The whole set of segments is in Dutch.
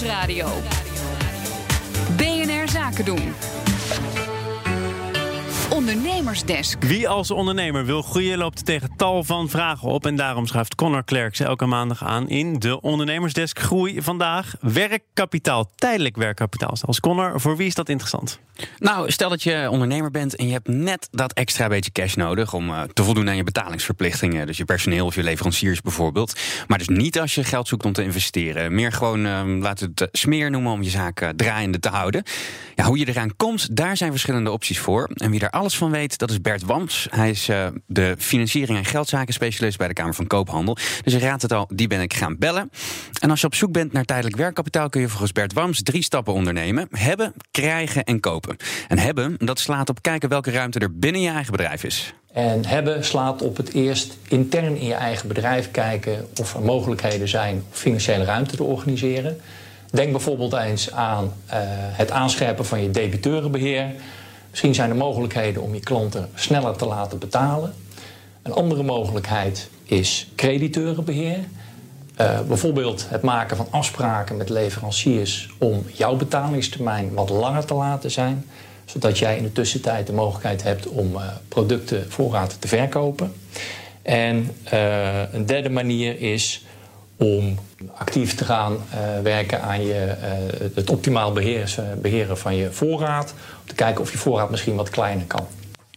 Nieuwsradio. BNR Zaken doen. Ondernemersdesk. Wie als ondernemer wil groeien loopt tegen tal van vragen op. En daarom schuift Connor Klerks elke maandag aan in de Ondernemersdesk Groei. Vandaag werkkapitaal, tijdelijk werkkapitaal. Als Connor, voor wie is dat interessant? Nou, stel dat je ondernemer bent en je hebt net dat extra beetje cash nodig om uh, te voldoen aan je betalingsverplichtingen. Dus je personeel of je leveranciers bijvoorbeeld. Maar dus niet als je geld zoekt om te investeren. Meer gewoon, uh, laten we het smeer noemen om je zaak uh, draaiende te houden. Ja, hoe je eraan komt, daar zijn verschillende opties voor. En wie daar alles van weet, dat is Bert Wams. Hij is uh, de financiering en geldzaken specialist bij de Kamer van Koophandel. Dus je raadt het al, die ben ik gaan bellen. En als je op zoek bent naar tijdelijk werkkapitaal, kun je volgens Bert Wams drie stappen ondernemen: hebben, krijgen en kopen. En hebben, dat slaat op kijken welke ruimte er binnen je eigen bedrijf is. En hebben slaat op het eerst intern in je eigen bedrijf kijken of er mogelijkheden zijn om financiële ruimte te organiseren. Denk bijvoorbeeld eens aan uh, het aanscherpen van je debiteurenbeheer. Misschien zijn er mogelijkheden om je klanten sneller te laten betalen. Een andere mogelijkheid is crediteurenbeheer. Uh, bijvoorbeeld het maken van afspraken met leveranciers om jouw betalingstermijn wat langer te laten zijn. Zodat jij in de tussentijd de mogelijkheid hebt om uh, producten, voorraad te verkopen. En uh, een derde manier is om actief te gaan werken aan je, het optimaal beheren, beheren van je voorraad. Om te kijken of je voorraad misschien wat kleiner kan.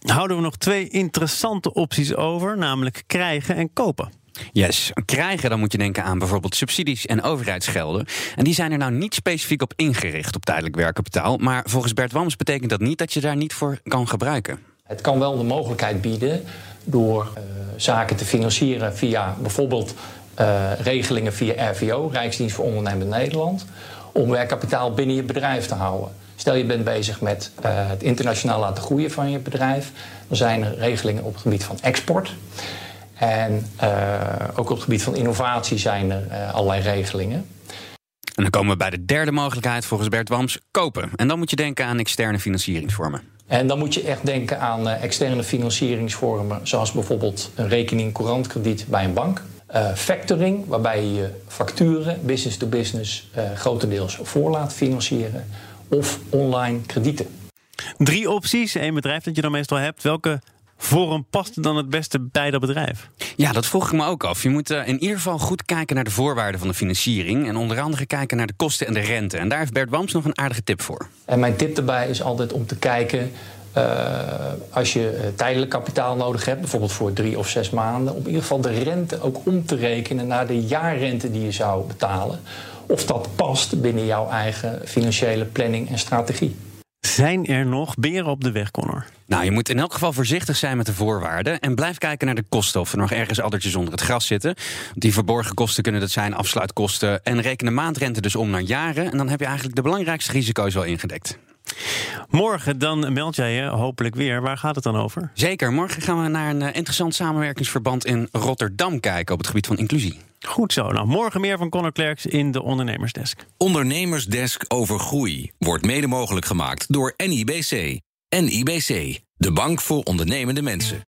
Houden we nog twee interessante opties over, namelijk krijgen en kopen. Yes, krijgen, dan moet je denken aan bijvoorbeeld subsidies en overheidsgelden. En die zijn er nou niet specifiek op ingericht op tijdelijk werkkapitaal. Maar volgens Bert Wams betekent dat niet dat je daar niet voor kan gebruiken. Het kan wel de mogelijkheid bieden door uh, zaken te financieren via bijvoorbeeld regelingen via RVO, Rijksdienst voor Ondernemend Nederland, om werkkapitaal binnen je bedrijf te houden. Stel je bent bezig met uh, het internationaal laten groeien van je bedrijf, dan zijn er regelingen op het gebied van export. En uh, ook op het gebied van innovatie zijn er uh, allerlei regelingen. En dan komen we bij de derde mogelijkheid volgens Bert Wams, kopen. En dan moet je denken aan externe financieringsvormen. En dan moet je echt denken aan externe financieringsvormen, zoals bijvoorbeeld een rekening courantkrediet bij een bank. Uh, factoring, waarbij je facturen business to business uh, grotendeels voor laat financieren. Of online kredieten. Drie opties, één bedrijf dat je dan meestal hebt. Welke vorm past dan het beste bij dat bedrijf? Ja, dat vroeg ik me ook af. Je moet uh, in ieder geval goed kijken naar de voorwaarden van de financiering. En onder andere kijken naar de kosten en de rente. En daar heeft Bert Wams nog een aardige tip voor. En mijn tip daarbij is altijd om te kijken. Uh, als je uh, tijdelijk kapitaal nodig hebt, bijvoorbeeld voor drie of zes maanden, om in ieder geval de rente ook om te rekenen naar de jaarrente die je zou betalen. Of dat past binnen jouw eigen financiële planning en strategie. Zijn er nog beren op de weg, Connor? Nou, je moet in elk geval voorzichtig zijn met de voorwaarden. En blijf kijken naar de kosten. Of er nog ergens addertjes onder het gras zitten. Die verborgen kosten kunnen dat zijn afsluitkosten. En reken de maandrente dus om naar jaren. En dan heb je eigenlijk de belangrijkste risico's wel ingedekt. Morgen dan meld jij je hopelijk weer. Waar gaat het dan over? Zeker, morgen gaan we naar een interessant samenwerkingsverband in Rotterdam kijken op het gebied van inclusie. Goed zo. Nou, morgen meer van Connor Klerks in de Ondernemersdesk. Ondernemersdesk over groei wordt mede mogelijk gemaakt door NIBC. NIBC, de bank voor ondernemende mensen.